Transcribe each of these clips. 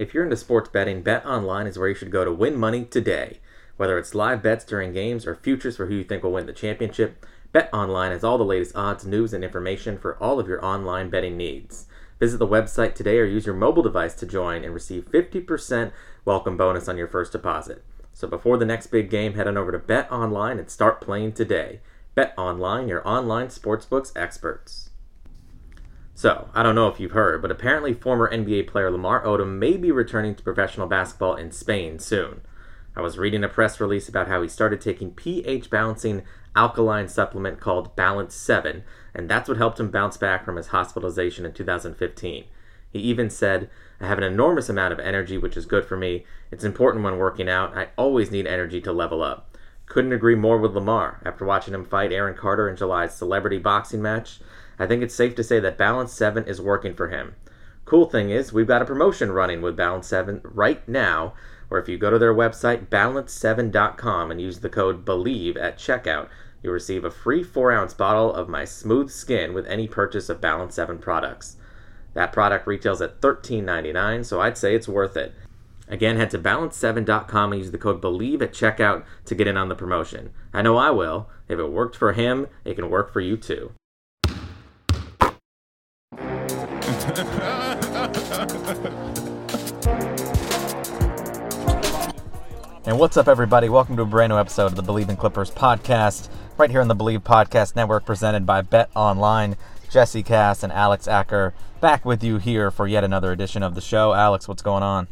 If you're into sports betting, Bet Online is where you should go to win money today. Whether it's live bets during games or futures for who you think will win the championship, Bet Online has all the latest odds, news, and information for all of your online betting needs. Visit the website today or use your mobile device to join and receive 50% welcome bonus on your first deposit. So before the next big game, head on over to Bet Online and start playing today. Bet Online, your online sportsbooks experts. So, I don't know if you've heard, but apparently former NBA player Lamar Odom may be returning to professional basketball in Spain soon. I was reading a press release about how he started taking pH balancing alkaline supplement called Balance 7, and that's what helped him bounce back from his hospitalization in 2015. He even said, I have an enormous amount of energy, which is good for me. It's important when working out. I always need energy to level up. Couldn't agree more with Lamar. After watching him fight Aaron Carter in July's celebrity boxing match, I think it's safe to say that Balance 7 is working for him. Cool thing is, we've got a promotion running with Balance 7 right now, where if you go to their website, balance7.com, and use the code BELIEVE at checkout, you'll receive a free 4 ounce bottle of my smooth skin with any purchase of Balance 7 products. That product retails at $13.99, so I'd say it's worth it. Again, head to balance7.com and use the code BELIEVE at checkout to get in on the promotion. I know I will. If it worked for him, it can work for you too. And what's up, everybody? Welcome to a brand new episode of the Believe in Clippers podcast, right here on the Believe Podcast Network, presented by Bet Online. Jesse Cass and Alex Acker back with you here for yet another edition of the show. Alex, what's going on?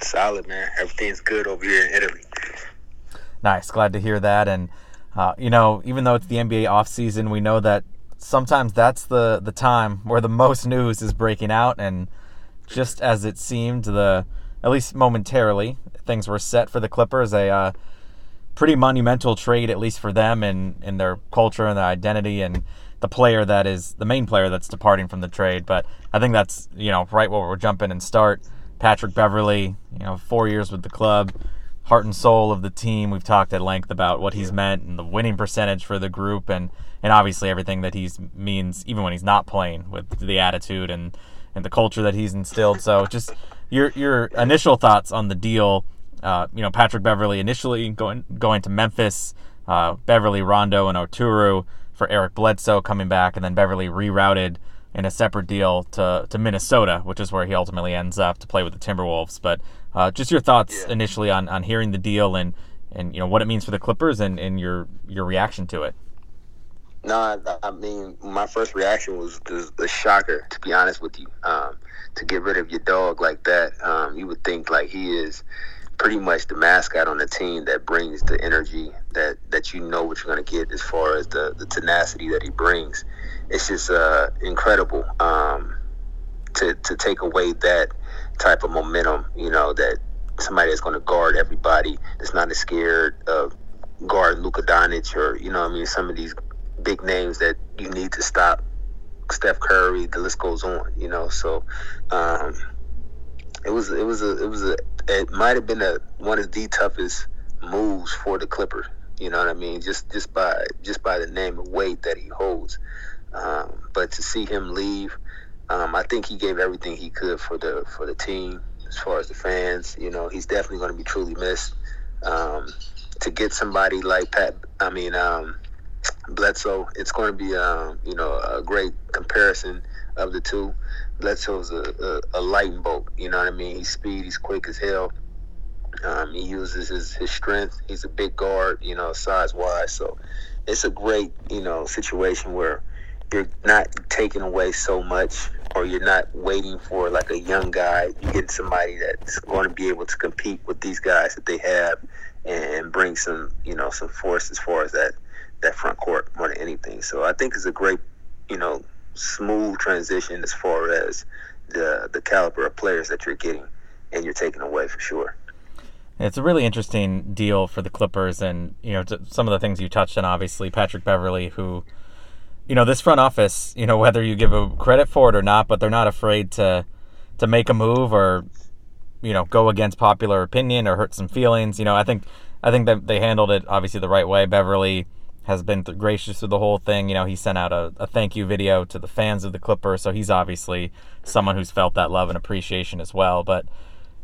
Solid, man. Everything's good over here in Italy. Nice. Glad to hear that. And, uh, you know, even though it's the NBA offseason, we know that sometimes that's the, the time where the most news is breaking out. And just as it seemed, the at least momentarily, things were set for the Clippers. A uh, pretty monumental trade, at least for them and, in their culture and their identity and the player that is the main player that's departing from the trade. But I think that's, you know, right where we're jumping and start. Patrick Beverley, you know, four years with the club, heart and soul of the team. We've talked at length about what he's meant and the winning percentage for the group and, and obviously everything that he's means even when he's not playing with the attitude and, and the culture that he's instilled. So just your your initial thoughts on the deal. Uh, you know, Patrick Beverley initially going going to Memphis, uh, Beverley, Rondo, and Oturu for Eric Bledsoe coming back, and then Beverley rerouted in a separate deal to, to Minnesota, which is where he ultimately ends up to play with the Timberwolves. But uh, just your thoughts yeah. initially on, on hearing the deal and, and you know what it means for the Clippers and, and your your reaction to it. No, I, I mean my first reaction was, a shocker, to be honest with you. Um, to get rid of your dog like that, um, you would think like he is pretty much the mascot on the team that brings the energy that that you know what you're going to get as far as the the tenacity that he brings. It's just uh, incredible um, to to take away that type of momentum. You know that somebody that's going to guard everybody, that's not as scared of guard Luka Doncic or you know I mean some of these big names that you need to stop. Steph Curry, the list goes on. You know, so. Um, it was it was a it was a it might have been a one of the toughest moves for the Clippers. You know what I mean? Just just by just by the name of weight that he holds. Um, but to see him leave, um, I think he gave everything he could for the for the team as far as the fans. You know, he's definitely going to be truly missed. Um, to get somebody like Pat, I mean um, Bledsoe, it's going to be um, you know a great comparison of the two. Bledsoe's a, a, a lightning bolt. You know what I mean? He's speed. He's quick as hell. Um, he uses his, his strength. He's a big guard, you know, size wise. So it's a great, you know, situation where you're not taking away so much or you're not waiting for like a young guy. You get somebody that's going to be able to compete with these guys that they have and bring some, you know, some force as far as that that front court more than anything. So I think it's a great, you know, smooth transition as far as the the caliber of players that you're getting and you're taking away for sure. It's a really interesting deal for the Clippers, and you know some of the things you touched on. Obviously, Patrick Beverley, who, you know, this front office, you know, whether you give a credit for it or not, but they're not afraid to to make a move or, you know, go against popular opinion or hurt some feelings. You know, I think I think that they handled it obviously the right way. Beverley has been gracious through the whole thing. You know, he sent out a, a thank you video to the fans of the Clippers, so he's obviously someone who's felt that love and appreciation as well. But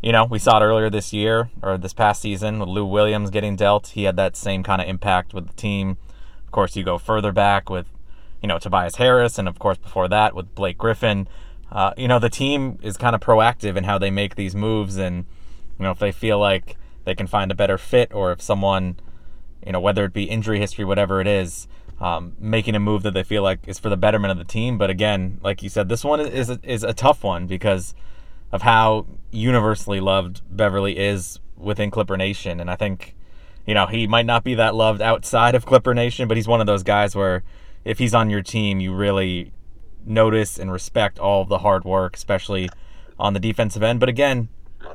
you know, we saw it earlier this year or this past season with Lou Williams getting dealt. He had that same kind of impact with the team. Of course, you go further back with, you know, Tobias Harris, and of course before that with Blake Griffin. Uh, you know, the team is kind of proactive in how they make these moves, and you know, if they feel like they can find a better fit, or if someone, you know, whether it be injury history, whatever it is, um, making a move that they feel like is for the betterment of the team. But again, like you said, this one is a, is a tough one because of how universally loved Beverley is within Clipper Nation. And I think, you know, he might not be that loved outside of Clipper Nation, but he's one of those guys where if he's on your team, you really notice and respect all of the hard work, especially on the defensive end. But again,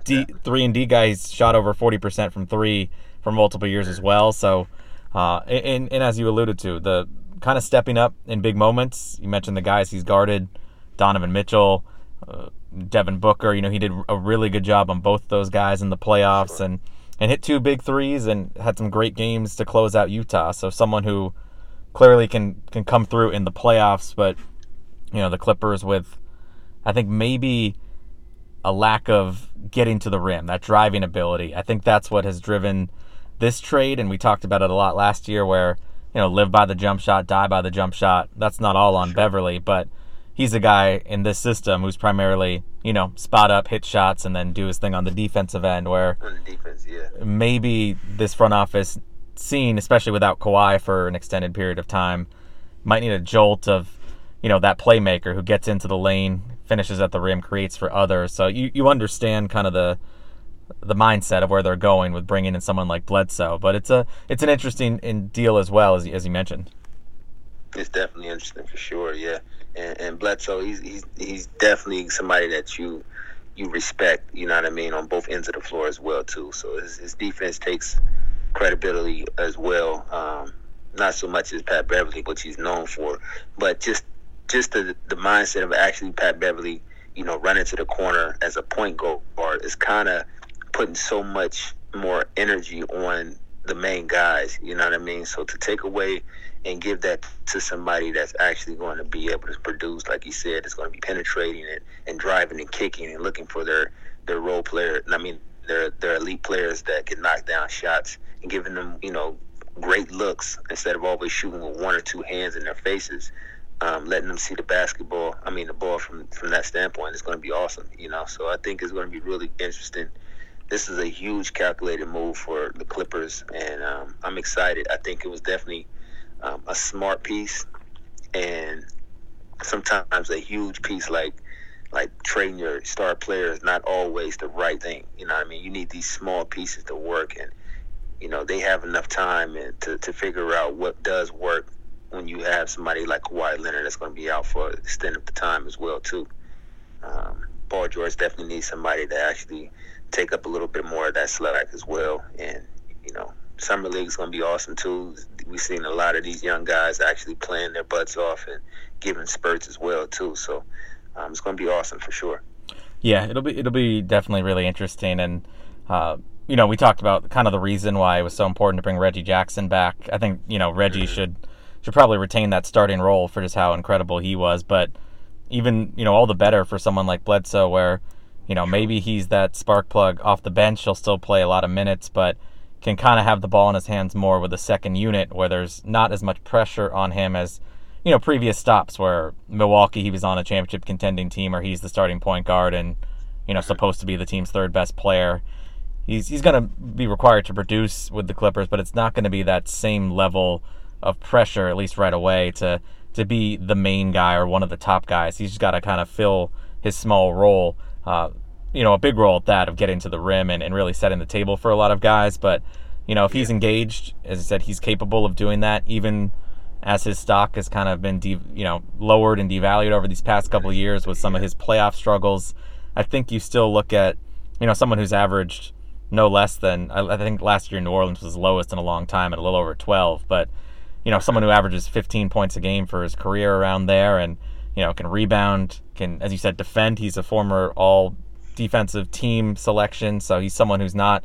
D three and D guys shot over forty percent from three for multiple years as well. So, uh, and and as you alluded to, the kind of stepping up in big moments. You mentioned the guys he's guarded, Donovan Mitchell, uh, Devin Booker. You know, he did a really good job on both those guys in the playoffs and and hit two big threes and had some great games to close out Utah. So someone who clearly can can come through in the playoffs, but you know, the Clippers with I think maybe a lack of getting to the rim, that driving ability. I think that's what has driven this trade and we talked about it a lot last year where you know, live by the jump shot, die by the jump shot. That's not all on sure. Beverley, but he's a guy in this system who's primarily, you know, spot up, hit shots, and then do his thing on the defensive end. Where defense, yeah. maybe this front office scene, especially without Kawhi for an extended period of time, might need a jolt of, you know, that playmaker who gets into the lane, finishes at the rim, creates for others. So you, you understand kind of the the mindset of where they're going with bringing in someone like Bledsoe. But it's a it's an interesting deal as well as as you mentioned. It's definitely interesting for sure. Yeah and, and Bledsoe, he's he's he's definitely somebody that you you respect. You know what I mean on both ends of the floor as well too. So his, his defense takes credibility as well. Um, not so much as Pat Beverley, which he's known for, but just just the the mindset of actually Pat Beverley, you know, running to the corner as a point guard is kind of putting so much more energy on the main guys. You know what I mean? So to take away and give that to somebody that's actually going to be able to produce, like you said, it's going to be penetrating it and driving and kicking and looking for their their role player. I mean, their their elite players that can knock down shots giving them, you know, great looks instead of always shooting with one or two hands in their faces. Um, letting them see the basketball, I mean the ball from from that standpoint is going to be awesome, you know. So I think it's going to be really interesting this is a huge calculated move for the Clippers, and um, I'm excited. I think it was definitely um, a smart piece, and sometimes a huge piece like like trading your star player is not always the right thing. You know I mean? You need these small pieces to work, and you know they have enough time to, to figure out what does work when you have somebody like Kawhi Leonard that's going to be out for an extent of the time as well too. Um, Paul George definitely needs somebody to actually take up a little bit more of that slack as well. And you know, summer league is going to be awesome too. We've seen a lot of these young guys actually playing their butts off and giving spurts as well too. So um, it's going to be awesome for sure. Yeah, it'll be it'll be definitely really interesting and. Uh, you know, we talked about kind of the reason why it was so important to bring Reggie Jackson back. I think you know Reggie mm-hmm. should should probably retain that starting role for just how incredible he was. But even you know all the better for someone like Bledsoe, where you know, maybe he's that spark plug off the bench. He'll still play a lot of minutes, but can kind of have the ball in his hands more with the second unit where there's not as much pressure on him as, you know, previous stops where Milwaukee, he was on a championship contending team or he's the starting point guard and, you know, supposed to be the team's third best player. He's, he's going to be required to produce with the Clippers, but it's not going to be that same level of pressure, at least right away, to, to be the main guy or one of the top guys. He's just got to kind of fill his small role uh, you know, a big role at that of getting to the rim and, and really setting the table for a lot of guys. But, you know, if he's engaged, as I said, he's capable of doing that, even as his stock has kind of been de- you know lowered and devalued over these past couple of years with some of his playoff struggles. I think you still look at you know someone who's averaged no less than I, think last year New Orleans was lowest in a long time at a little over 12, but you know someone who averages 15 points a game for his career around there and you know can rebound, can as you said defend. He's a former all defensive team selection, so he's someone who's not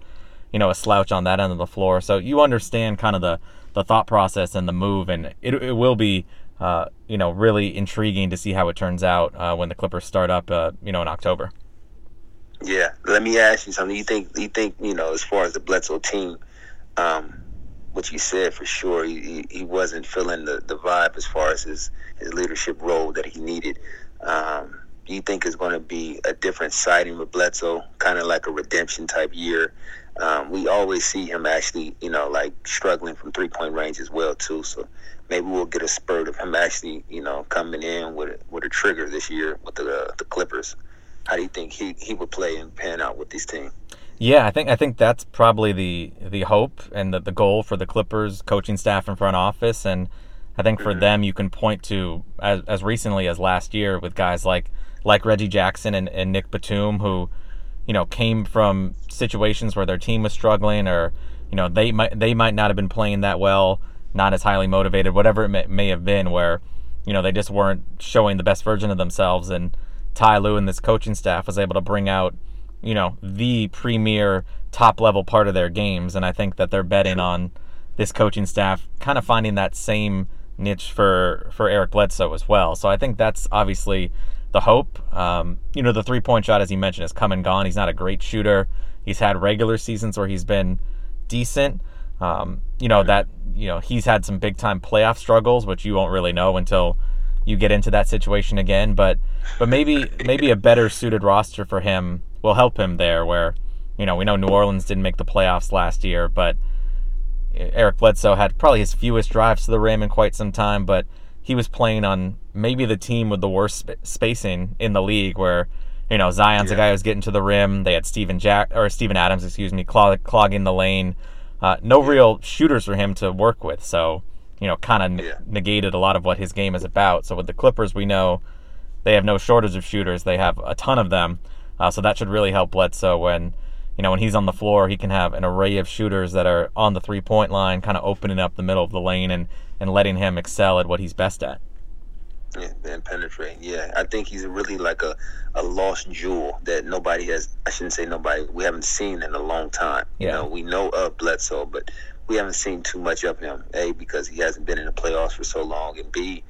you know a slouch on that end of the floor. So you understand kind of the the thought process and the move, and it, it will be uh, you know really intriguing to see how it turns out uh, when the Clippers start up uh, you know in October. Yeah, let me ask you something. You think you think you know as far as the Bledsoe team, um, what you said for sure, he, he wasn't feeling the, the vibe as far as his his leadership role that he needed. Um, do you think it's going to be a different sighting with Bledsoe, kind of like a redemption type year? Um, we always see him actually, you know, like struggling from three point range as well too. So maybe we'll get a spurt of him actually, you know, coming in with a, with a trigger this year with the uh, the Clippers how do you think he, he would play and pan out with this team? Yeah, I think I think that's probably the the hope and the, the goal for the Clippers coaching staff and front office, and I think for mm-hmm. them you can point to as, as recently as last year with guys like like Reggie Jackson and, and Nick Batum who, you know, came from situations where their team was struggling or you know they might they might not have been playing that well, not as highly motivated, whatever it may, may have been, where you know they just weren't showing the best version of themselves and Ty Lue and this coaching staff was able to bring out, you know, the premier top level part of their games. And I think that they're betting on this coaching staff kind of finding that same niche for for Eric Bledsoe as well. So I think that's obviously the hope. Um, you know, the three point shot, as you mentioned, has come and gone. He's not a great shooter. He's had regular seasons where he's been decent. Um, you know that you know he's had some big time playoff struggles, which you won't really know until you get into that situation again. But but maybe maybe a better suited roster for him will help him there. Where you know we know New Orleans didn't make the playoffs last year, but Eric Bledsoe had probably his fewest drives to the rim in quite some time. But he was playing on maybe the team with the worst sp- spacing in the league, where you know Zion's yeah. a guy who's getting to the rim. They had Stephen Jack or Steven Adams, excuse me, clog- clogging the lane. Uh, no real shooters for him to work with. So you know, kind of yeah. negated a lot of what his game is about. So with the Clippers, we know they have no shortage of shooters; they have a ton of them. Uh, so that should really help Bledsoe when you know when he's on the floor, he can have an array of shooters that are on the three point line, kind of opening up the middle of the lane and and letting him excel at what he's best at. Yeah, and penetrate. Yeah, I think he's really like a, a lost jewel that nobody has. I shouldn't say nobody. We haven't seen in a long time. Yeah. You know, we know of Bledsoe, but we haven't seen too much of him. A because he hasn't been in the playoffs for so long, and B,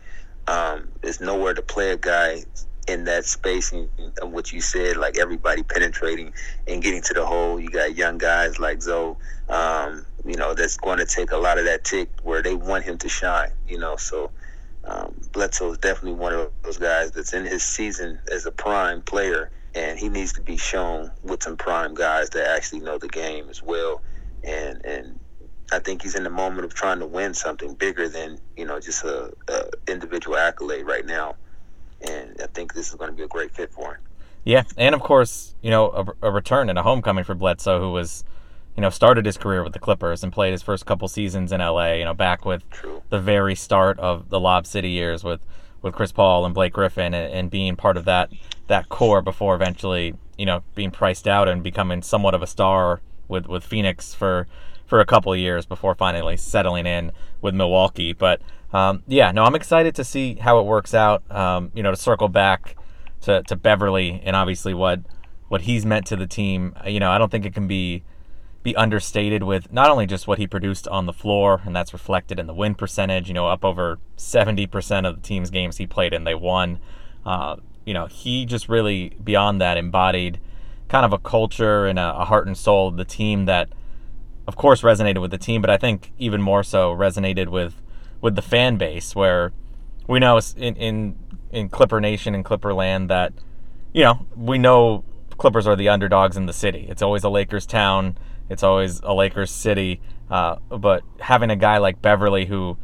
um, there's nowhere to play a guy in that space and, what you said, like everybody penetrating and getting to the hole. You got young guys like Zoe, um, you know, that's going to take a lot of that tick where they want him to shine. You know, so. Um, Bledsoe is definitely one of those guys that's in his season as a prime player, and he needs to be shown with some prime guys that actually know the game as well, and and I think he's in the moment of trying to win something bigger than you know just a, a individual accolade right now, and I think this is going to be a great fit for him. Yeah, and of course, you know, a, a, return and a homecoming for Bledsoe, who was, you know, started his career with the Clippers and played his first couple seasons in LA. You know, back with True. the very start of the Lob City years with with Chris Paul and Blake Griffin, and, and being part of that that core before eventually, you know, being priced out and becoming somewhat of a star with with Phoenix for for a couple years before finally settling in with Milwaukee. But um, yeah, no, I'm excited to see how it works out. Um, you know, to circle back to, to Beverley and obviously what what he's meant to the team. You know, I don't think it can be be understated with not only just what he produced on the floor, and that's reflected in the win percentage. You know, up over 70% of the team's games he played in, they won. Uh, you know, he just really beyond that embodied kind of a culture and a, a heart and soul of the team that of course resonated with the team, but I think even more so resonated with with the fan base where we know in in in Clipper Nation and Clipper Land that you know we know Clippers are the underdogs in the city. It's always a Lakers town. It's always a Lakers city. Uh, but having a guy like Beverley who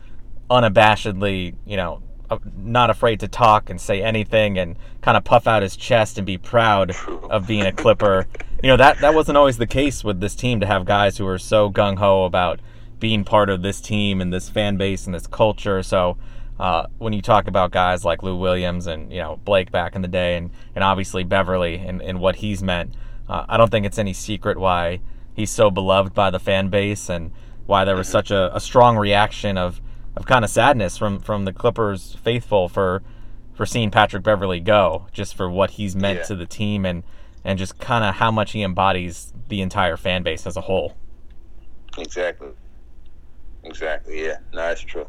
unabashedly, you know, uh, not afraid to talk and say anything and kind of puff out his chest and be proud of being a Clipper. You know that that wasn't always the case with this team to have guys who are so gung ho about being part of this team and this fan base and this culture. So uh, when you talk about guys like Lou Williams and you know Blake back in the day, and and obviously Beverley and, and what he's meant, uh, I don't think it's any secret why he's so beloved by the fan base and why there was such a, a strong reaction of of kind of sadness from from the Clippers faithful for for seeing Patrick Beverley go, just for what he's meant yeah. to the team and and just kind of how much he embodies the entire fan base as a whole. Exactly. Exactly. Yeah. No, that's true.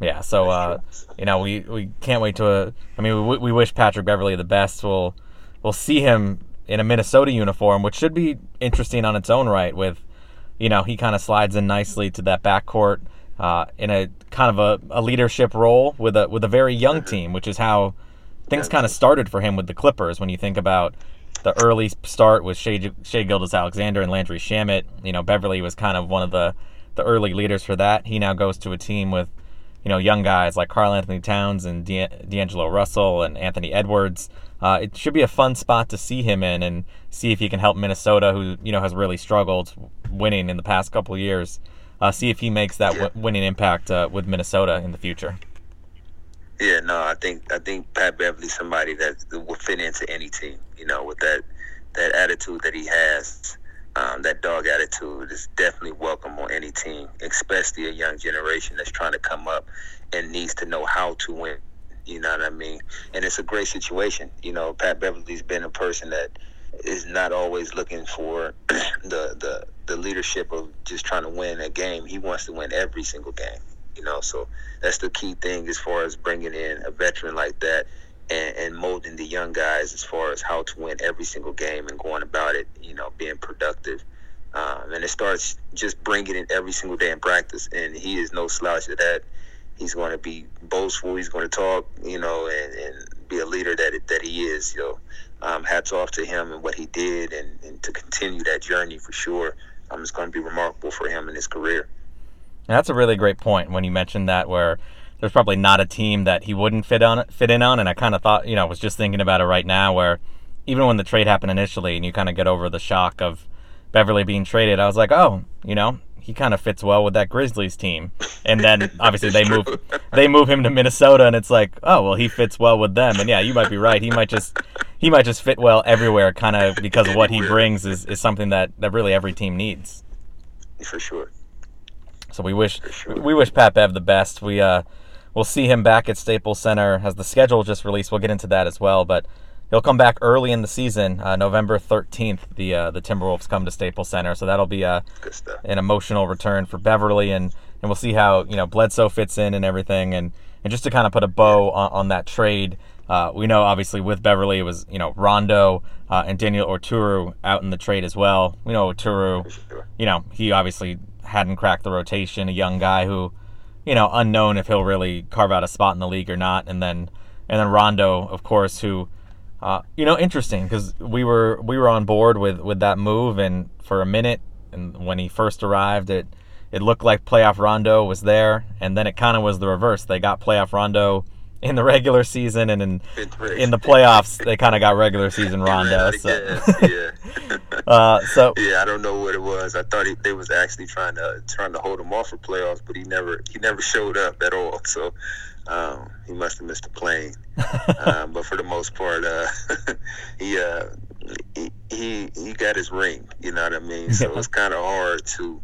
Yeah. So, uh, you know, we, we can't wait to. Uh, I mean, we, we wish Patrick Beverley the best. We'll we'll see him in a Minnesota uniform, which should be interesting on its own right. With, you know, he kind of slides in nicely to that backcourt uh, in a kind of a, a, leadership role with a with a very young mm-hmm. team, which is how things kind of started for him with the Clippers. When you think about the early start with Shai, Shai Gilgeous-Alexander and Landry Shamet, you know Beverley was kind of one of the the early leaders for that. He now goes to a team with you know young guys like Karl-Anthony Towns and D'Angelo Russell and Anthony Edwards. Uh, it should be a fun spot to see him in and see if he can help Minnesota, who you know has really struggled winning in the past couple years uh, see if he makes that w- winning impact uh, with Minnesota in the future. Yeah, no, I think I think Pat Beverley's somebody that will fit into any team. You know, with that that attitude that he has, um, that dog attitude is definitely welcome on any team, especially a young generation that's trying to come up and needs to know how to win. You know what I mean? And it's a great situation. You know, Pat Beverley's been a person that is not always looking for the the the leadership of just trying to win a game. He wants to win every single game. You know, so that's the key thing as far as bringing in a veteran like that and, and molding the young guys as far as how to win every single game and going about it. You know, being productive. Um, and it starts just bringing it every single day in practice. And he is no slouch at that. He's going to be boastful. He's going to talk, you know, and, and be a leader that that he is. You know, um, hats off to him and what he did, and, and to continue that journey for sure um, it's going to be remarkable for him in his career. And that's a really great point when you mentioned that, where there's probably not a team that he wouldn't fit on fit in on. And I kind of thought, you know, I was just thinking about it right now, where even when the trade happened initially, and you kind of get over the shock of Beverley being traded, I was like, oh, you know, he kind of fits well with that Grizzlies team. And then obviously they move they move him to Minnesota, and it's like, oh well, he fits well with them. And yeah, you might be right. He might just he might just fit well everywhere, kind of because of what he brings is, is something that, that really every team needs. For sure. So we wish sure. we wish Pat Bev the best. We uh we'll see him back at Staples Center as the schedule just released. We'll get into that as well, but he'll come back early in the season, uh, November 13th. The uh, the Timberwolves come to Staples Center, so that'll be a an emotional return for Beverley, and and we'll see how you know Bledsoe fits in and everything, and and just to kind of put a bow on, on that trade. Uh, we know obviously with Beverley it was you know Rondo uh, and Daniel Oturu out in the trade as well. We know Oturu, you know he obviously hadn't cracked the rotation, a young guy who, you know, unknown if he'll really carve out a spot in the league or not, and then and then Rondo, of course, who uh, you know, interesting because we were we were on board with with that move, and for a minute, and when he first arrived, it it looked like playoff Rondo was there, and then it kind of was the reverse. They got playoff Rondo in the regular season, and in in the playoffs, they kind of got regular season Rondo. So. yeah. uh, so yeah, I don't know what it was. I thought he, they was actually trying to trying to hold him off for playoffs, but he never he never showed up at all. So um, he must have missed a plane. um, but for the most part, uh, he, uh, he, he he got his ring. You know what I mean? So it's kind of hard to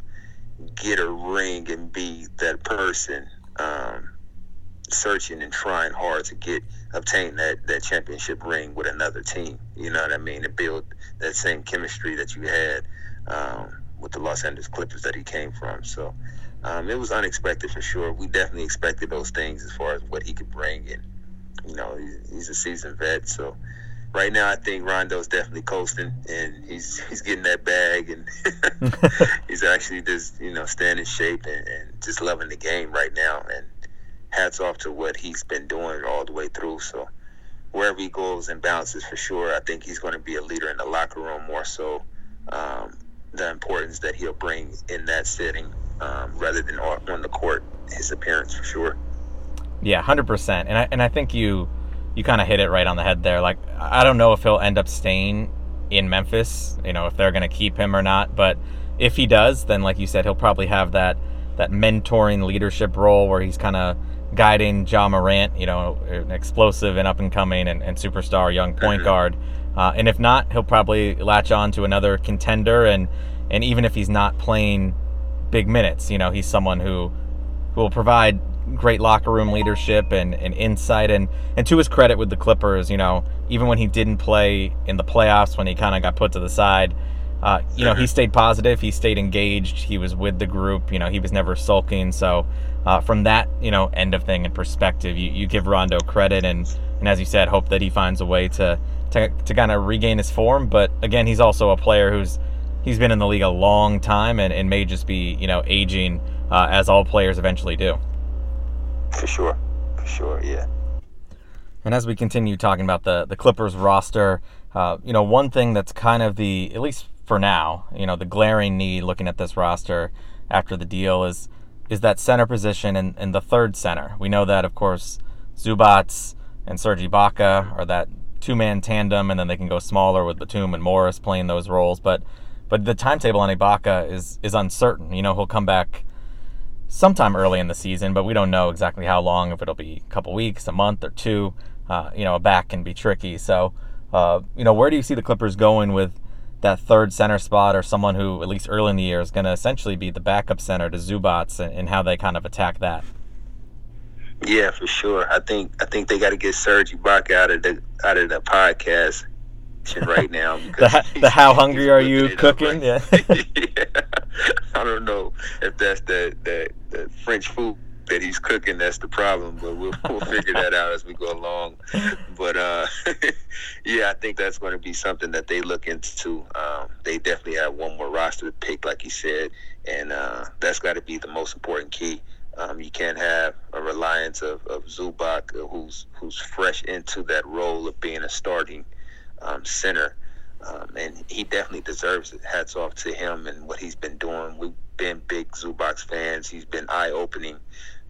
get a ring and be that person. Um, searching and trying hard to get obtain that that championship ring with another team. You know what I mean? To build that same chemistry that you had um, with the Los Angeles Clippers that he came from. So um, it was unexpected for sure. We definitely expected those things as far as what he could bring, and you know, he's, he's a seasoned vet. So right now, I think Rondo's definitely coasting, and he's he's getting that bag, and he's actually just you know staying in shape and, and just loving the game right now. And hats off to what he's been doing all the way through. So wherever he goes and bounces, for sure, I think he's going to be a leader in the locker room more so. Um, the importance that he'll bring in that setting um, rather than on the court, his appearance for sure. Yeah, hundred percent. And I and I think you you kind of hit it right on the head there. Like I don't know if he'll end up staying in Memphis. You know if they're going to keep him or not, but if he does, then like you said, he'll probably have that that mentoring leadership role where he's kind of guiding Ja Morant, you know, an explosive and up and coming and, and superstar young point mm-hmm. guard. Uh, and if not, he'll probably latch on to another contender. And, and even if he's not playing big minutes, you know, he's someone who, who will provide great locker room leadership and, and insight. And, and to his credit with the Clippers, you know, even when he didn't play in the playoffs, when he kind of got put to the side, uh, you know, he stayed positive. He stayed engaged. He was with the group. You know, he was never sulking. So, uh, from that, you know, end of thing and perspective, you, you give Rondo credit, and and as you said, hope that he finds a way to to, to kind of regain his form. But again, he's also a player who's he's been in the league a long time and, and may just be you know aging uh, as all players eventually do. For sure, for sure, yeah. And as we continue talking about the the Clippers roster, uh, you know, one thing that's kind of the at least for now, you know, the glaring need looking at this roster after the deal is is that center position and, and the third center. We know that, of course, Zubac and Serge Ibaka are that two man tandem, and then they can go smaller with Batum and Morris playing those roles. But but the timetable on Ibaka is is uncertain. You know, he'll come back sometime early in the season, but we don't know exactly how long. If it'll be a couple weeks, a month, or two. Uh, you know, a back can be tricky. So, uh, you know, where do you see the Clippers going with? That third center spot or someone who, at least early in the year, is going to essentially be the backup center to Zubac and, and, how they kind of attack that. Yeah, for sure. I think I think they got to get Serge Ibaka out of the out of the podcast right now. the, the how hungry are you cooking? Yeah. yeah. I don't know if that's the, the, the French food that he's cooking that's the problem, but we'll, we'll figure that out as we go along. But uh, yeah, I think that's going to be something that they look into. Um, they definitely have one more roster to pick, like you said, and uh, that's got to be the most important key. Um, you can't have a reliance of, of uh, who's who's fresh into that role of being a starting um, center. Um, and he definitely deserves it. Hats off to him and what he's been doing. We've been big Zubac fans. He's been eye opening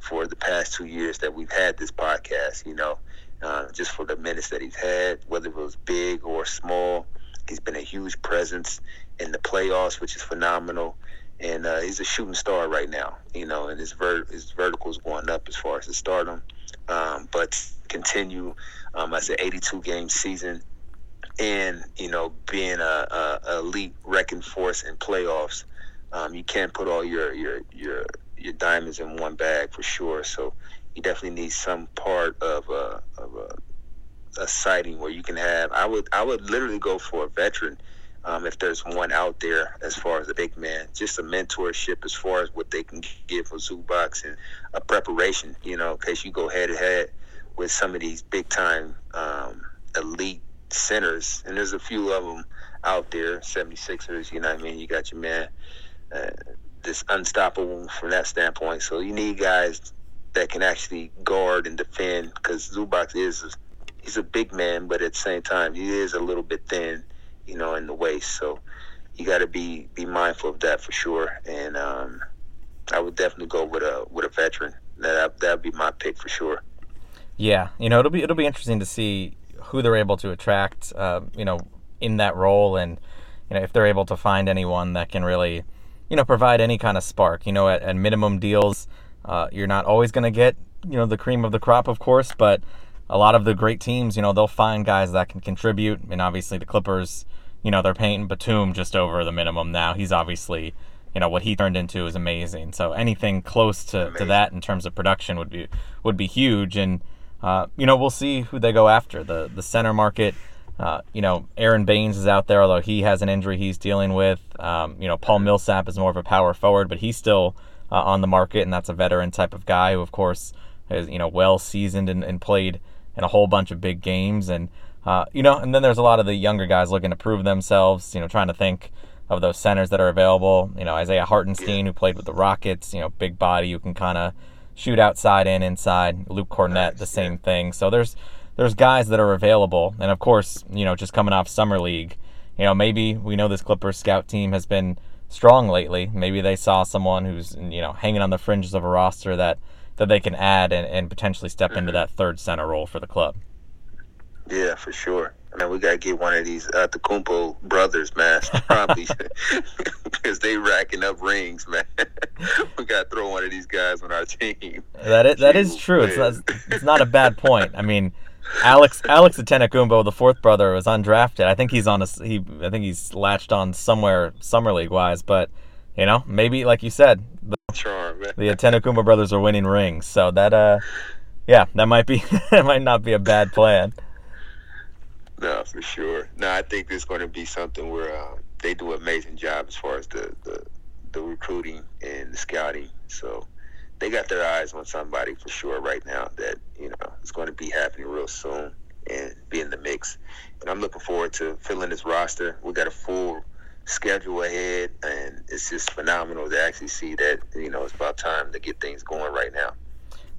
for the past two years that we've had this podcast. You know, uh, just for the minutes that he's had, whether it was big or small, he's been a huge presence in the playoffs, which is phenomenal. And uh, he's a shooting star right now, you know, and his ver- his going up as far as the stardom. Um, but continue um, as an 82 game season, and you know, being a, a elite wrecking force in playoffs, um, you can't put all your your your your diamonds in one bag for sure. So you definitely need some part of a of a, a sighting where you can have. I would I would literally go for a veteran. Um, if there's one out there as far as a big man, just a mentorship as far as what they can give for Zubac and a preparation, you know, in case you go head to head with some of these big time um, elite centers. And there's a few of them out there, 76ers, you know what I mean? You got your man, uh, this unstoppable from that standpoint. So you need guys that can actually guard and defend because Zubac is he's a big man, but at the same time he is a little bit thin, you know, in the waist. So you got to be be mindful of that for sure. And um, I would definitely go with a with a veteran. That that would be my pick for sure. Yeah, you know it'll be it'll be interesting to see who they're able to attract, uh, you know, in that role, and you know if they're able to find anyone that can really you know, provide any kind of spark. You know, at, at minimum deals, uh, you're not always going to get, you know, the cream of the crop, of course, but a lot of the great teams, you know, they'll find guys that can contribute. And obviously, the Clippers, you know, they're paying Batum just over the minimum now. He's obviously, you know, what he turned into is amazing. So anything close to, to that in terms of production would be would be huge. And uh, you know, we'll see who they go after. The the center market uh, you know, Aron Baynes is out there, although he has an injury he's dealing with. Um, you know, Paul Millsap is more of a power forward, but he's still uh, on the market, and that's a veteran type of guy who, of course, is you know well seasoned and, and played in a whole bunch of big games. And uh, you know, and then there's a lot of the younger guys looking to prove themselves. You know, trying to think of those centers that are available. You know, Isaiah Hartenstein, who played with the Rockets. You know, big body who can kind of shoot outside and inside. Luke Kornet, the same thing. So there's there's guys that are available, and of course, you know, just coming off summer league, you know, maybe we know this Clippers scout team has been strong lately. Maybe they saw someone who's you know hanging on the fringes of a roster that that they can add and, and potentially step into that third center role for the club. Yeah, for sure. I mean, we gotta get one of these uh, the Kumpo brothers, man. Probably because they racking up rings, man. we got to throw one of these guys on our team. That is, that is true. It's not, it's not a bad point. I mean, Alex Alex Antetokounmpo, the fourth brother, was undrafted. I think he's on a he. I think he's latched on somewhere summer league wise, but you know, maybe like you said, the, Charm, the brothers are winning rings, so that uh, yeah, that might be that might not be a bad plan. No, for sure. No, I think there's going to be something where um, they do an amazing job as far as the, the the recruiting and the scouting. So they got their eyes on somebody for sure right now that you know is going to be happening real soon and be in the mix. And I'm looking forward to filling this roster. We got a full schedule ahead, and it's just phenomenal to actually see that you know it's about time to get things going right now.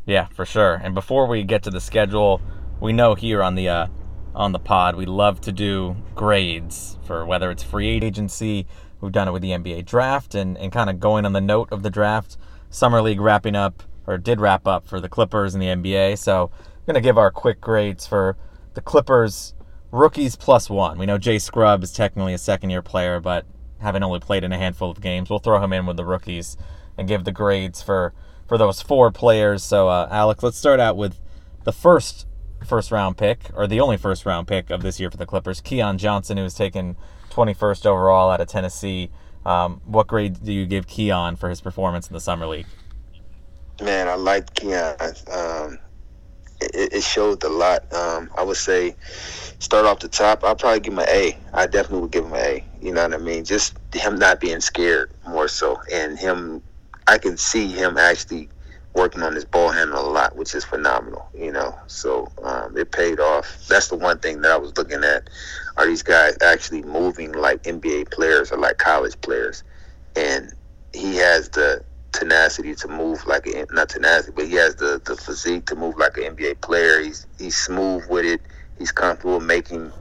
Yeah, for sure. And before we get to the schedule, we know here on the uh, on the pod we love to do grades for whether it's free agency. We've done it with the NBA draft, and and kind of going on the note of the draft, summer league wrapping up or did wrap up for the Clippers and the NBA. So I'm gonna give our quick grades for the Clippers rookies plus one. We know Jay Scrubb is technically a second year player, but having only played in a handful of games, we'll throw him in with the rookies and give the grades for for those four players. So, uh, Alex, let's start out with the first first round pick, or the only first round pick of this year for the Clippers, Keon Johnson, who was taken 21st overall out of Tennessee. Um, what grade do you give Keon for his performance in the summer league? Man, I like Keon. Um, it, it, showed a lot. Um, I would say start off the top. I'll probably give him an A. I definitely would give him an A. You know what I mean? Just him not being scared more so, and him. I can see him actually working on his ball handling a lot, which is phenomenal. You know, so um, it paid off. That's the one thing that I was looking at. Are these guys actually moving like NBA players or like college players? And he has the tenacity to move like a not tenacity, but he has the the physique to move like an NBA player. He's he's smooth with it. He's comfortable making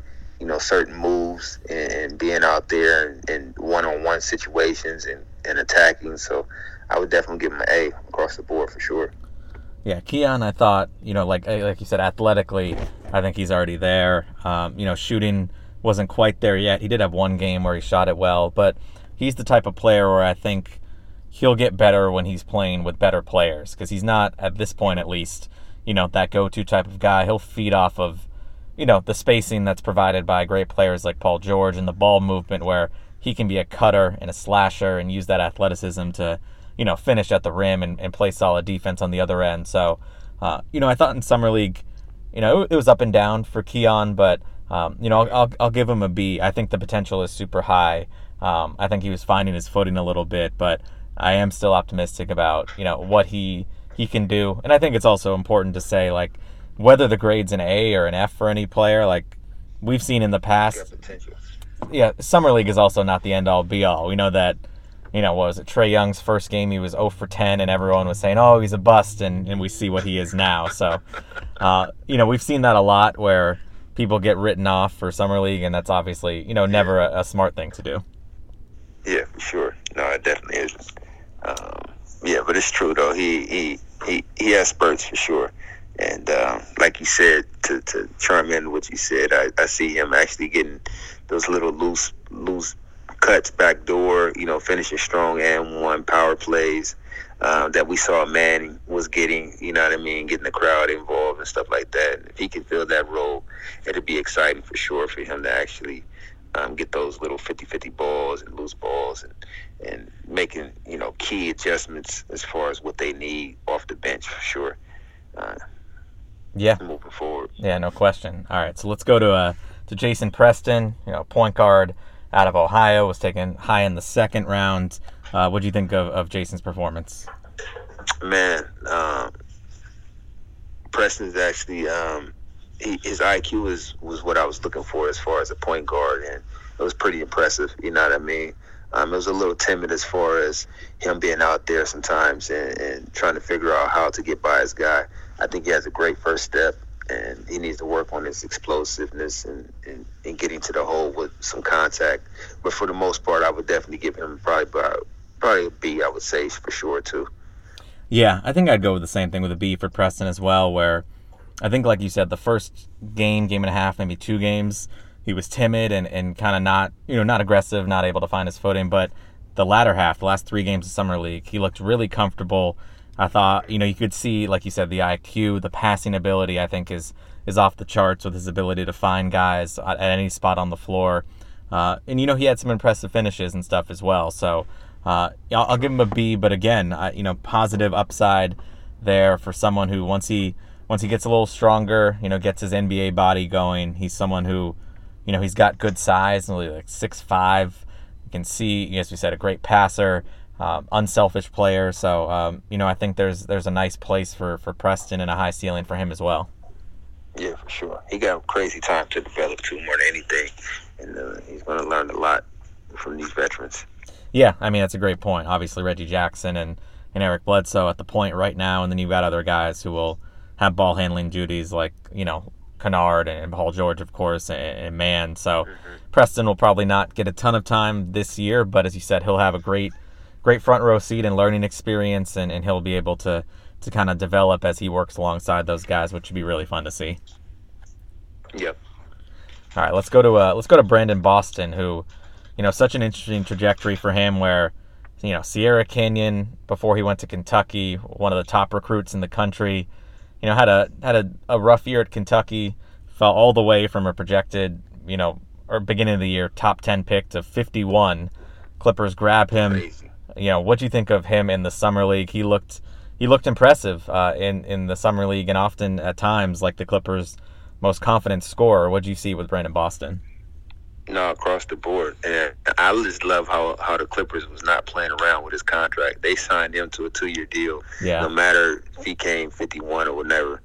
you know certain moves and, and being out there in one on one situations and, and attacking. So I would definitely give him an A across the board for sure. Yeah, Keon, I thought you know like like you said athletically, I think he's already there. Um, you know, shooting wasn't quite there yet. He did have one game where he shot it well, but he's the type of player where I think he'll get better when he's playing with better players because he's not at this point at least you know that go-to type of guy. He'll feed off of you know the spacing that's provided by great players like paul george and the ball movement where he can be a cutter and a slasher and use that athleticism to you know finish at the rim and, and play solid defense on the other end. So uh, you know i thought in summer league you know it was up and down for keon but um, you know I'll, I'll, I'll give him a b. I think the potential is super high. Um, i think he was finding his footing a little bit but I am still optimistic about you know what he he can do, and I think it's also important to say like whether the grade's an A or an F for any player, like we've seen in the past. Yeah, summer league is also not the end all be all. We know that you know, what was it Trae Young's first game? He was 0 for 10, and everyone was saying, "Oh, he's a bust," and, and we see what he is now. So, uh, you know, we've seen that a lot where people get written off for summer league, and that's obviously you know never a, a smart thing to do. Yeah, for sure. No, it definitely isn't. Um, yeah, but it's true though. He he he he has spurts for sure. And um, like you said, to to chime in what you said, I, I see him actually getting those little loose loose cuts back door. You know, finishing strong and one power plays. Uh, that we saw Manning was getting, you know what I mean, getting the crowd involved and stuff like that. If he can fill that role, it'd be exciting for sure for him to actually um, get those little 50-50 balls and loose balls and, and making you know key adjustments as far as what they need off the bench for sure. Uh, yeah, moving forward. Yeah, no question. All right, so let's go to uh, to Jason Preston. You know, point guard out of Ohio was taken high in the second round. Uh, what do you think of, of Jason's performance? Man, um, Preston's actually um, he, his IQ was was what I was looking for as far as a point guard, and it was pretty impressive. You know what I mean? Um, it was a little timid as far as him being out there sometimes and, and trying to figure out how to get by his guy. I think he has a great first step, and he needs to work on his explosiveness and, and, and getting to the hole with some contact. But for the most part, I would definitely give him probably probably a B. I would say for sure too. Yeah, I think I'd go with the same thing with a B for Preston as well, where I think, like you said, the first game, game and a half, maybe two games, he was timid and, and kind of not, you know, not aggressive, not able to find his footing. But the latter half, the last three games of summer league, he looked really comfortable. I thought, you know, you could see, like you said, the IQ, the passing ability. I think is is off the charts with his ability to find guys at, at any spot on the floor. Uh, and you know, he had some impressive finishes and stuff as well. So uh, I'll, I'll, give him a B. But again, I, you know, positive upside there for someone who once he once he gets a little stronger, you know, gets his NBA body going. He's someone who, you know, he's got good size, like six five. You can see, as we said, a great passer um, unselfish player. So um, you know, I think there's there's a nice place for for Preston and a high ceiling for him as well. Yeah, for sure. He got crazy time to develop too, more than anything, and uh, he's going to learn a lot from these veterans. Yeah, I mean that's a great point. Obviously, Reggie Jackson and and Eric Bledsoe at the point right now, and then you've got other guys who will have ball handling duties like you know Kennard and Paul George, of course, and, and Mann. So mm-hmm. Preston will probably not get a ton of time this year, but as you said, he'll have a great great front row seat and learning experience, and, and he'll be able to to kind of develop as he works alongside those guys, which would be really fun to see. Yep. All right, let's go to uh, let's go to Brandon Boston, who, you know, such an interesting trajectory for him. Where, you know, Sierra Canyon before he went to Kentucky, one of the top recruits in the country, you know, had a had a, a rough year at Kentucky, fell all the way from a projected, you know, or beginning of the year top ten pick to 51. Clippers grab him. Crazy you know, what do you think of him in the summer league? He looked he looked impressive uh, in in the summer league, and often at times like the Clippers' most confident scorer. What do you see with Brandon Boston? No, across the board, and I just love how how the Clippers was not playing around with his contract. They signed him to a two year deal. Yeah. No matter if he came fifty one or whatever,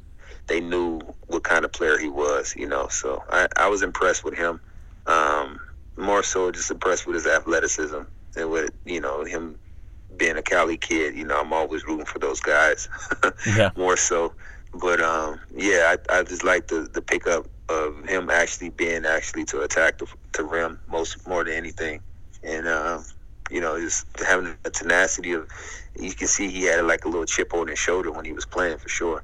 they knew what kind of player he was. You know, so I, I was impressed with him. Um, more so, just impressed with his athleticism and with you know him being a Cali kid, you know, I'm always rooting for those guys. yeah. More so, but um, yeah, I, I just like the the pickup of him actually being actually to attack the, rim most more than anything, and uh, you know, just having a tenacity of. You can see he had like a little chip on his shoulder when he was playing for sure.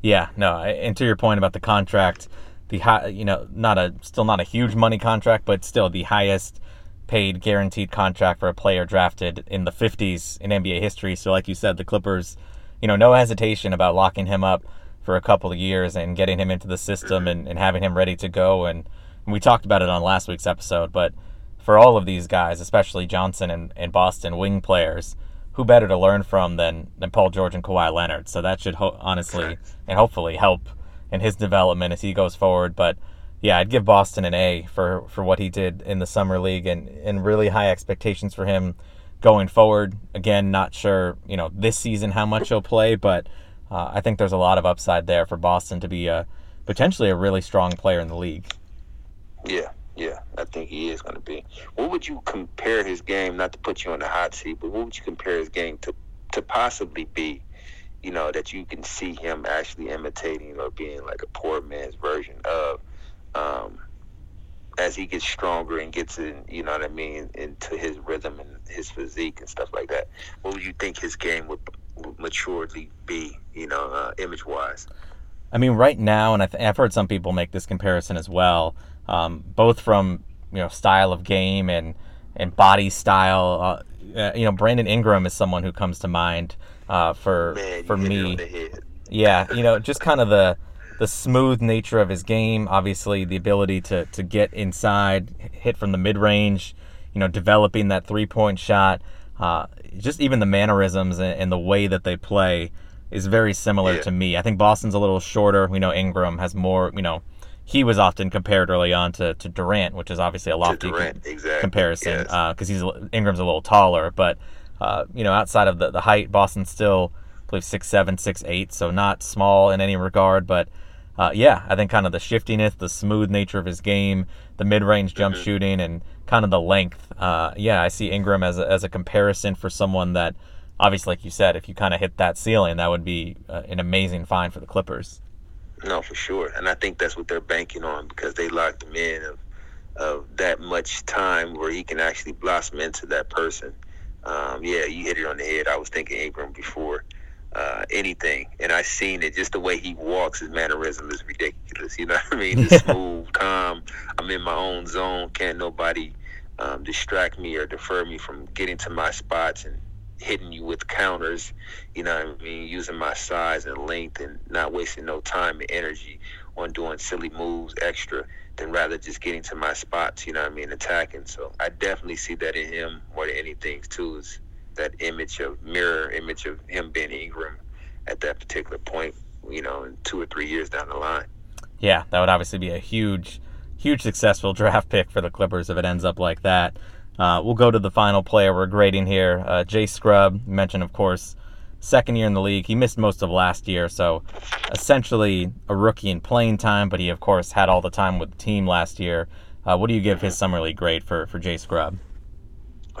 Yeah, no, and to your point about the contract, the high, you know, not a still not a huge money contract, but still the highest paid guaranteed contract for a player drafted in the 50s in NBA history. So, like you said, the Clippers, you know, no hesitation about locking him up for a couple of years and getting him into the system and, and having him ready to go. And, and we talked about it on last week's episode, but for all of these guys, especially Johnson and, and Boston wing players, who better to learn from than, than Paul George and Kawhi Leonard? So that should ho- honestly and hopefully help in his development as he goes forward. But yeah, I'd give Boston an A for, for what he did in the summer league and, and really high expectations for him going forward. Again, not sure, you know, this season how much he'll play, but uh, I think there's a lot of upside there for Boston to be a potentially a really strong player in the league. Yeah, yeah, I think he is going to be. What would you compare his game? Not to put you on the hot seat, but what would you compare his game to to possibly be? You know that you can see him actually imitating or being like a poor man's version of um, as he gets stronger and gets in, you know what I mean, into his rhythm and his physique and stuff like that, what would you think his game would, would maturely be, you know, uh, image wise? I mean, right now, and I have heard some people make this comparison as well, um, both from you know style of game and and body style. Uh, uh, you know, Brandon Ingram is someone who comes to mind uh, for Man, for me. Yeah, you know, just kind of the the smooth nature of his game, obviously the ability to, to get inside, hit from the mid range, you know, developing that three point shot, uh, just even the mannerisms and, and, the way that they play is very similar yeah. to me. I think Boston's a little shorter. We know Ingram has more, you know, he was often compared early on to, to Durant, which is obviously a lofty Durant, exactly. comparison because yes. uh, he's Ingram's a little taller, but uh, you know, outside of the, the height, Boston's still, I believe, six seven, six eight, so not small in any regard, but uh, yeah, I think kind of the shiftiness, the smooth nature of his game, the mid-range jump mm-hmm. shooting, and kind of the length. Uh, yeah, I see Ingram as a, as a comparison for someone that, obviously, like you said, if you kind of hit that ceiling, that would be uh, an amazing find for the Clippers. No, for sure, and I think that's what they're banking on because they locked him in of of that much time where he can actually blossom into that person. Um, yeah, you hit it on the head. I was thinking Ingram before uh, anything. And I seen it just the way he walks, his mannerism is ridiculous. You know what I mean? Just smooth, calm. I'm in my own zone. Can't nobody um, distract me or defer me from getting to my spots and hitting you with counters. You know what I mean? Using my size and length and not wasting no time and energy on doing silly moves extra than rather just getting to my spots. You know what I mean? Attacking. So I definitely see that in him more than anything too. Is that image of mirror image of him being Ingram at that particular point, you know, in two or three years down the line. Yeah, that would obviously be a huge, huge successful draft pick for the Clippers if it ends up like that. Uh, we'll go to the final player we're grading here. Uh, Jay Scrubb, mentioned, of course, second year in the league. He missed most of last year, so essentially a rookie in playing time, but he, of course, had all the time with the team last year. Uh, what do you give his summer league grade for, for Jay Scrubb?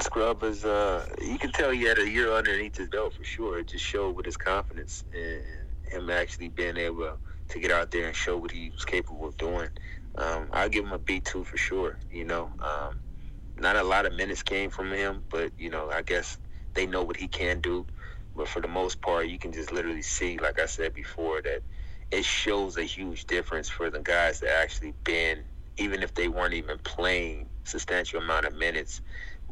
Scrubb is, uh, you can tell he had a year underneath his belt for sure. It just showed with his confidence and him actually being able to get out there and show what he was capable of doing. Um, I'll give him a B2 for sure. You know, um, not a lot of minutes came from him, but, you know, I guess they know what he can do. But for the most part, you can just literally see, like I said before, that it shows a huge difference for the guys that actually been, even if they weren't even playing substantial amount of minutes,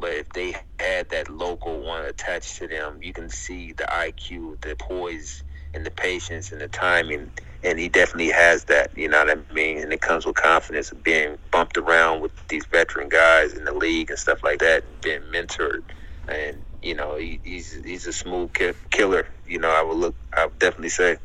but if they had that local one attached to them, you can see the IQ, the poise, and the patience and the timing. And he definitely has that, you know what I mean? And it comes with confidence of being bumped around with these veteran guys in the league and stuff like that, and being mentored. And, you know, he, he's he's a smooth killer. You know, I would look, I would definitely say.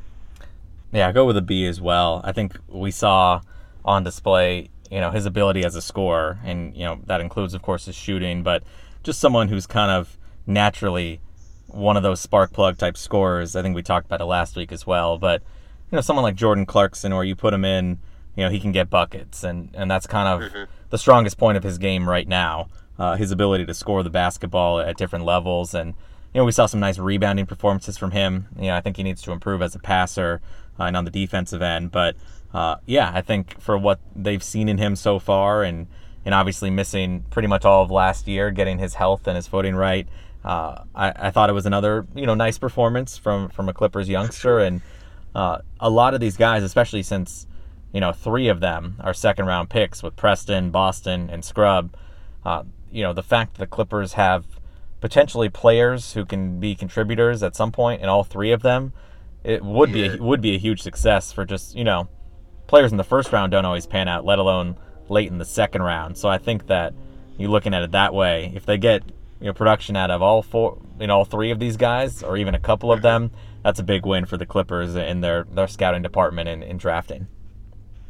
Yeah, I go with a B as well. I think we saw on display you know his ability as a scorer, and you know that includes, of course, his shooting, but just someone who's kind of naturally one of those spark plug type scorers. I think we talked about it last week as well, but you know someone like Jordan Clarkson, where you put him in, you know he can get buckets, and and that's kind of mm-hmm. the strongest point of his game right now. Uh, his ability to score the basketball at different levels, and you know we saw some nice rebounding performances from him. You know I think he needs to improve as a passer uh, and on the defensive end, but uh, yeah, I think for what they've seen in him so far, and and obviously missing pretty much all of last year, getting his health and his footing right, uh, I, I thought it was another you know nice performance from from a Clippers youngster, and uh, a lot of these guys, especially since you know three of them are second round picks with Preston, Boston, and Scrubb. Uh, you know the fact that the Clippers have potentially players who can be contributors at some point, and all three of them, it would yeah. be a, would be a huge success for just you know players in the first round don't always pan out, let alone late in the second round. So I think that you're looking at it that way. If they get you know production out of all four, you know, all three of these guys, or even a couple of them, that's a big win for the Clippers in their their scouting department and in drafting.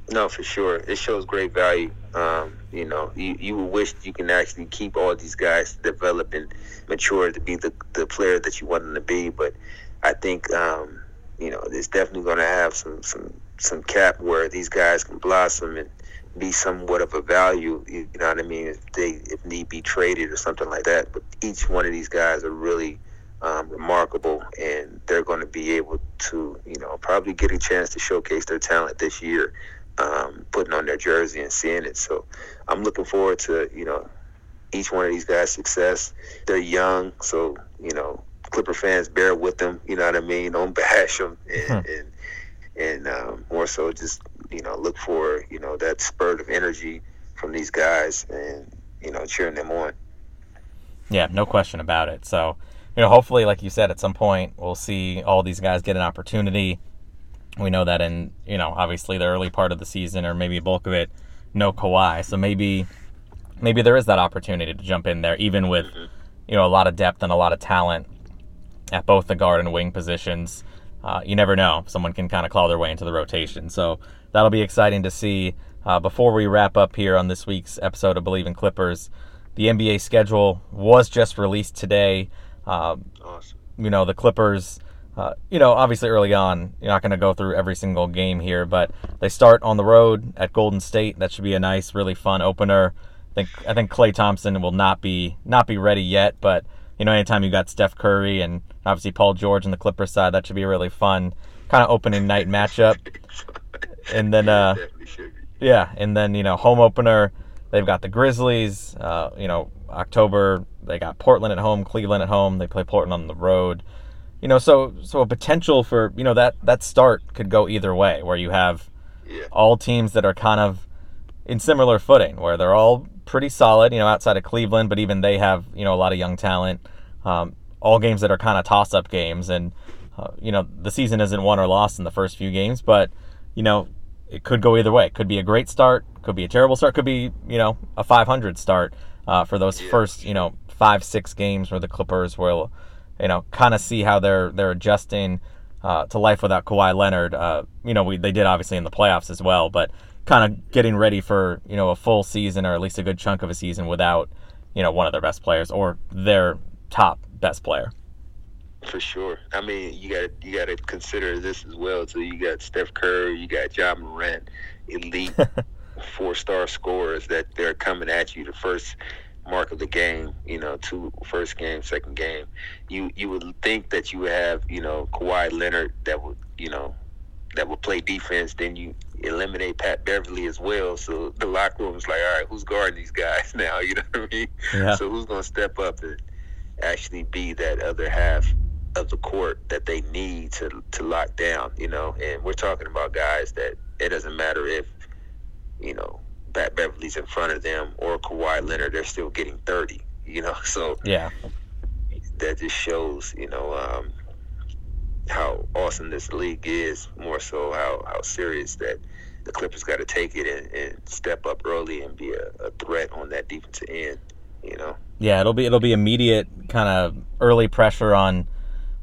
No, for sure. It shows great value. Um, you know, you, you wish you can actually keep all these guys to develop and mature to be the, the player that you want them to be. But I think, um, you know, it's definitely going to have some, some some cap where these guys can blossom and be somewhat of a value. You know what I mean? If they if need be traded or something like that. But each one of these guys are really um, remarkable, and they're going to be able to you know probably get a chance to showcase their talent this year, um, putting on their jersey and seeing it. So I'm looking forward to you know each one of these guys' success. They're young, so you know Clipper fans bear with them. You know what I mean? Don't bash them and, hmm. and and um, more so just you know look for you know that spurt of energy from these guys and you know cheering them on. Yeah, no question about it. So you know, hopefully, like you said, at some point we'll see all these guys get an opportunity. We know that in you know obviously the early part of the season or maybe bulk of it, no Kawhi. So maybe maybe there is that opportunity to jump in there, even with mm-hmm. you know a lot of depth and a lot of talent at both the guard and wing positions uh, you never know. Someone can kind of claw their way into the rotation. So that'll be exciting to see. Uh, before we wrap up here on this week's episode of Bleav in Clippers, the NBA schedule was just released today. Uh, awesome. You know, the Clippers, uh, you know, obviously early on, you're not going to go through every single game here, but they start on the road at Golden State. That should be a nice, really fun opener. I think I think Klay Thompson will not be not be ready yet, but you know, anytime you got Steph Curry and obviously Paul George on the Clippers side, that should be a really fun kind of opening night matchup. And then, uh, yeah, and then you know, home opener, they've got the Grizzlies. Uh, you know, October they got Portland at home, Cleveland at home. They play Portland on the road. You know, so so a potential for you know that that start could go either way, where you have yeah. all teams that are kind of in similar footing, where they're all pretty solid, you know, outside of Cleveland, but even they have, you know, a lot of young talent. Um, all games that are kind of toss up games. And, uh, you know, the season isn't won or lost in the first few games, but, you know, it could go either way. It could be a great start, could be a terrible start, could be, you know, a 500 start uh, for those first, you know, five, six games where the Clippers will, you know, kind of see how they're they're adjusting uh, to life without Kawhi Leonard. Uh, you know, we they did obviously in the playoffs as well, but kind of getting ready for you know a full season or at least a good chunk of a season without you know one of their best players or their top best player. For sure. I mean, you got you got to consider this as well. So you got Steph Curry, you got Ja Morant, elite four star scorers that they're coming at you the first mark of the game, you know, two first game, second game, you you would think that you would have, you know, Kawhi Leonard that would, you know, that would play defense. Then you eliminate Pat Beverley as well. So the locker room is like, all right, who's guarding these guys now? You know what I mean? Yeah. So who's gonna step up and actually be that other half of the court that they need to to lock down? You know, and we're talking about guys that it doesn't matter if, you know, Pat Beverley's in front of them or Kawhi Leonard, they're still getting 30, you know? So yeah, that just shows, you know, um, how awesome this league is, more so how, how serious that the Clippers got to take it and, and, step up early and be a, a threat on that defensive end, you know? Yeah, it'll be it'll be immediate kind of early pressure on.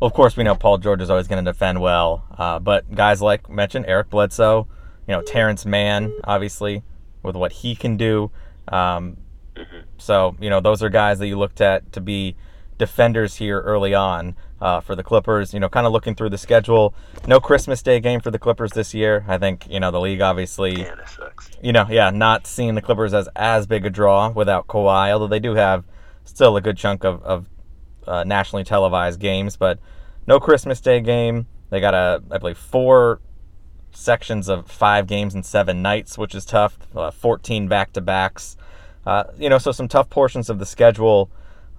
Well, of course, we know Paul George is always going to defend well, uh, but guys like mentioned Eric Bledsoe, you know Terrence Mann, obviously with what he can do. Um, mm-hmm. So, you know, those are guys that you looked at to be defenders here early on uh, for the Clippers. You know, kind of looking through the schedule. No Christmas Day game for the Clippers this year. I think, you know, the league obviously, yeah, you know, yeah, not seeing the Clippers as as big a draw without Kawhi, although they do have still a good chunk of, of uh, nationally televised games, but no Christmas Day game. They got a, I believe, four sections of five games and seven nights, which is tough. Uh, 14 back to backs. Uh, you know, so some tough portions of the schedule.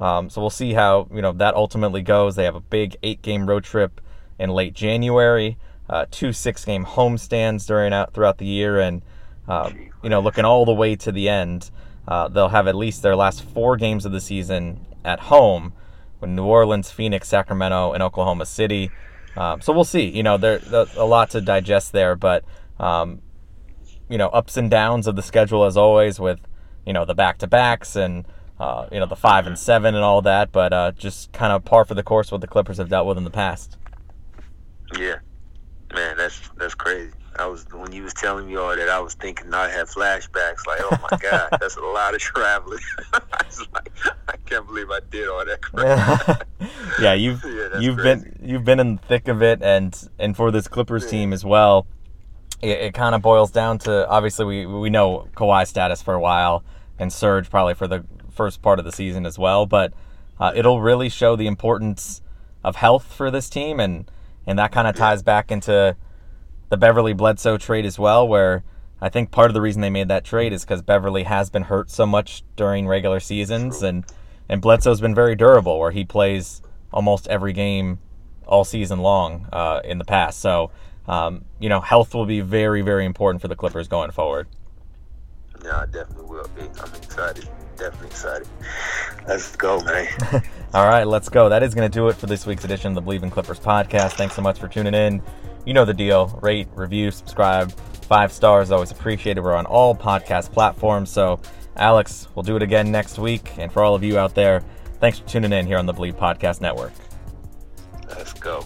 Um, so we'll see how you know that ultimately goes. They have a big eight-game road trip in late January, uh, two six-game homestands during out throughout the year, and uh, you know, looking all the way to the end, uh, they'll have at least their last four games of the season at home, with New Orleans, Phoenix, Sacramento, and Oklahoma City. Um, so we'll see. You know, there's a lot to digest there, but um, you know, ups and downs of the schedule as always with you know the back to backs and uh, you know the five and seven and all that, but uh, just kind of par for the course what the Clippers have dealt with in the past. Yeah, man, that's that's crazy. I was when you was telling me all that, I was thinking I had flashbacks. Like, oh my god, that's a lot of traveling. I was like, I can't believe I did all that. yeah, you've yeah, you've crazy. been you've been in the thick of it, and and for this Clippers yeah. team as well, it, it kind of boils down to obviously we we know Kawhi's status for a while, and Serge probably for the first part of the season as well, but uh, it'll really show the importance of health for this team, and and that kind of ties back into the Beverley Bledsoe trade as well, where I think part of the reason they made that trade is because Beverley has been hurt so much during regular seasons, and and Bledsoe's been very durable, where he plays almost every game all season long uh, in the past. So, um, you know, health will be very, very important for the Clippers going forward. Yeah, definitely will be. I'm excited. Definitely excited. Let's go, man. all right, let's go. That is going to do it for this week's edition of the Bleav in Clippers podcast. Thanks so much for tuning in you know the deal. Rate, review, subscribe. Five stars, always appreciated. We're on all podcast platforms. So, Alex, we'll do it again next week. And for all of you out there, thanks for tuning in here on the Bleav Podcast Network. Let's go.